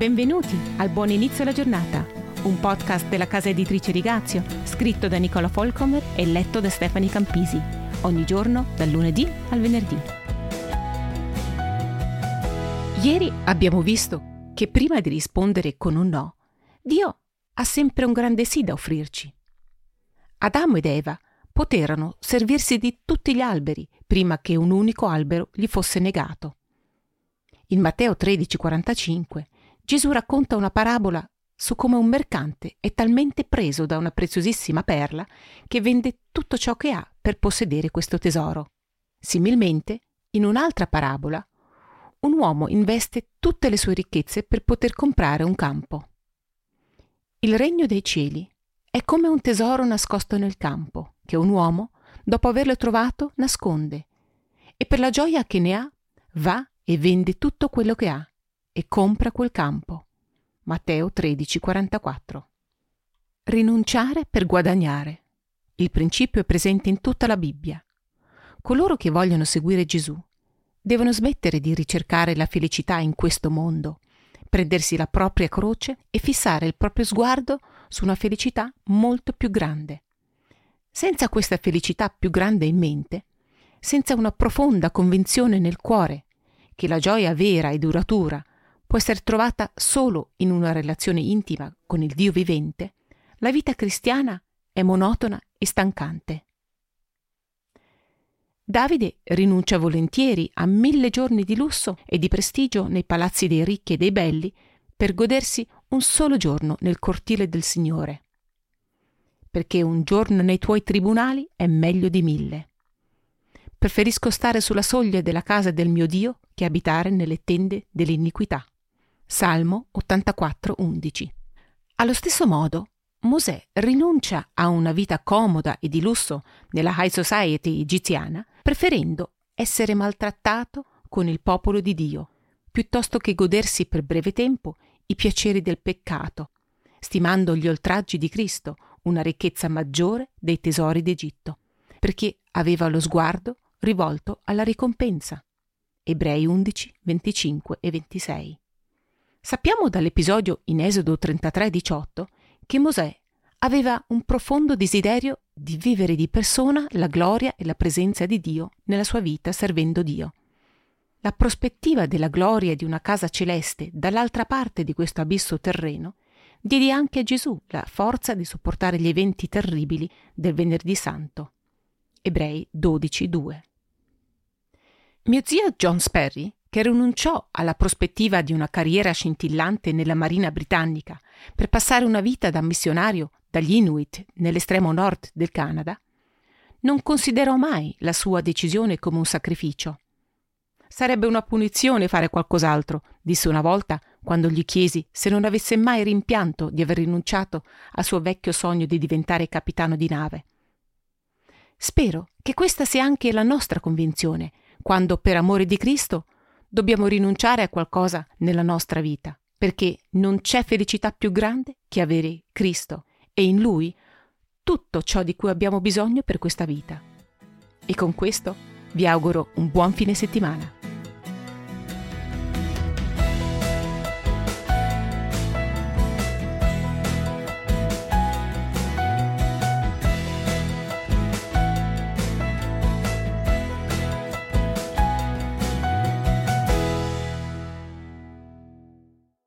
Benvenuti al Buon Inizio alla Giornata, un podcast della casa editrice Rigazio, scritto da Nicola Folcomer e letto da Stefani Campisi, ogni giorno dal lunedì al venerdì. Ieri abbiamo visto che prima di rispondere con un no, Dio ha sempre un grande sì da offrirci. Adamo ed Eva poterono servirsi di tutti gli alberi prima che un unico albero gli fosse negato. In Matteo 13,45 Gesù racconta una parabola su come un mercante è talmente preso da una preziosissima perla che vende tutto ciò che ha per possedere questo tesoro. Similmente, in un'altra parabola, un uomo investe tutte le sue ricchezze per poter comprare un campo. Il regno dei cieli è come un tesoro nascosto nel campo, che un uomo, dopo averlo trovato, nasconde, e per la gioia che ne ha, va e vende tutto quello che ha e compra quel campo. Matteo 13:44. Rinunciare per guadagnare. Il principio è presente in tutta la Bibbia. Coloro che vogliono seguire Gesù devono smettere di ricercare la felicità in questo mondo, prendersi la propria croce e fissare il proprio sguardo su una felicità molto più grande. Senza questa felicità più grande in mente, senza una profonda convinzione nel cuore che la gioia vera e duratura può essere trovata solo in una relazione intima con il Dio vivente, la vita cristiana è monotona e stancante. Davide rinuncia volentieri a mille giorni di lusso e di prestigio nei palazzi dei ricchi e dei belli per godersi un solo giorno nel cortile del Signore. Perché un giorno nei tuoi tribunali è meglio di mille. Preferisco stare sulla soglia della casa del mio Dio che abitare nelle tende dell'iniquità. Salmo 84, 11. Allo stesso modo, Mosè rinuncia a una vita comoda e di lusso nella high society egiziana, preferendo essere maltrattato con il popolo di Dio, piuttosto che godersi per breve tempo i piaceri del peccato, stimando gli oltraggi di Cristo una ricchezza maggiore dei tesori d'Egitto, perché aveva lo sguardo rivolto alla ricompensa. Ebrei 11, 25 e 26. Sappiamo dall'episodio in Esodo 33:18 che Mosè aveva un profondo desiderio di vivere di persona la gloria e la presenza di Dio nella sua vita servendo Dio. La prospettiva della gloria di una casa celeste dall'altra parte di questo abisso terreno diede anche a Gesù la forza di sopportare gli eventi terribili del venerdì santo. Ebrei 12:2. Mio zio John Sperry che rinunciò alla prospettiva di una carriera scintillante nella Marina britannica per passare una vita da missionario dagli Inuit nell'estremo nord del Canada, non considerò mai la sua decisione come un sacrificio. Sarebbe una punizione fare qualcos'altro, disse una volta quando gli chiesi se non avesse mai rimpianto di aver rinunciato al suo vecchio sogno di diventare capitano di nave. Spero che questa sia anche la nostra convinzione, quando per amore di Cristo dobbiamo rinunciare a qualcosa nella nostra vita, perché non c'è felicità più grande che avere Cristo e in Lui tutto ciò di cui abbiamo bisogno per questa vita. E con questo vi auguro un buon fine settimana.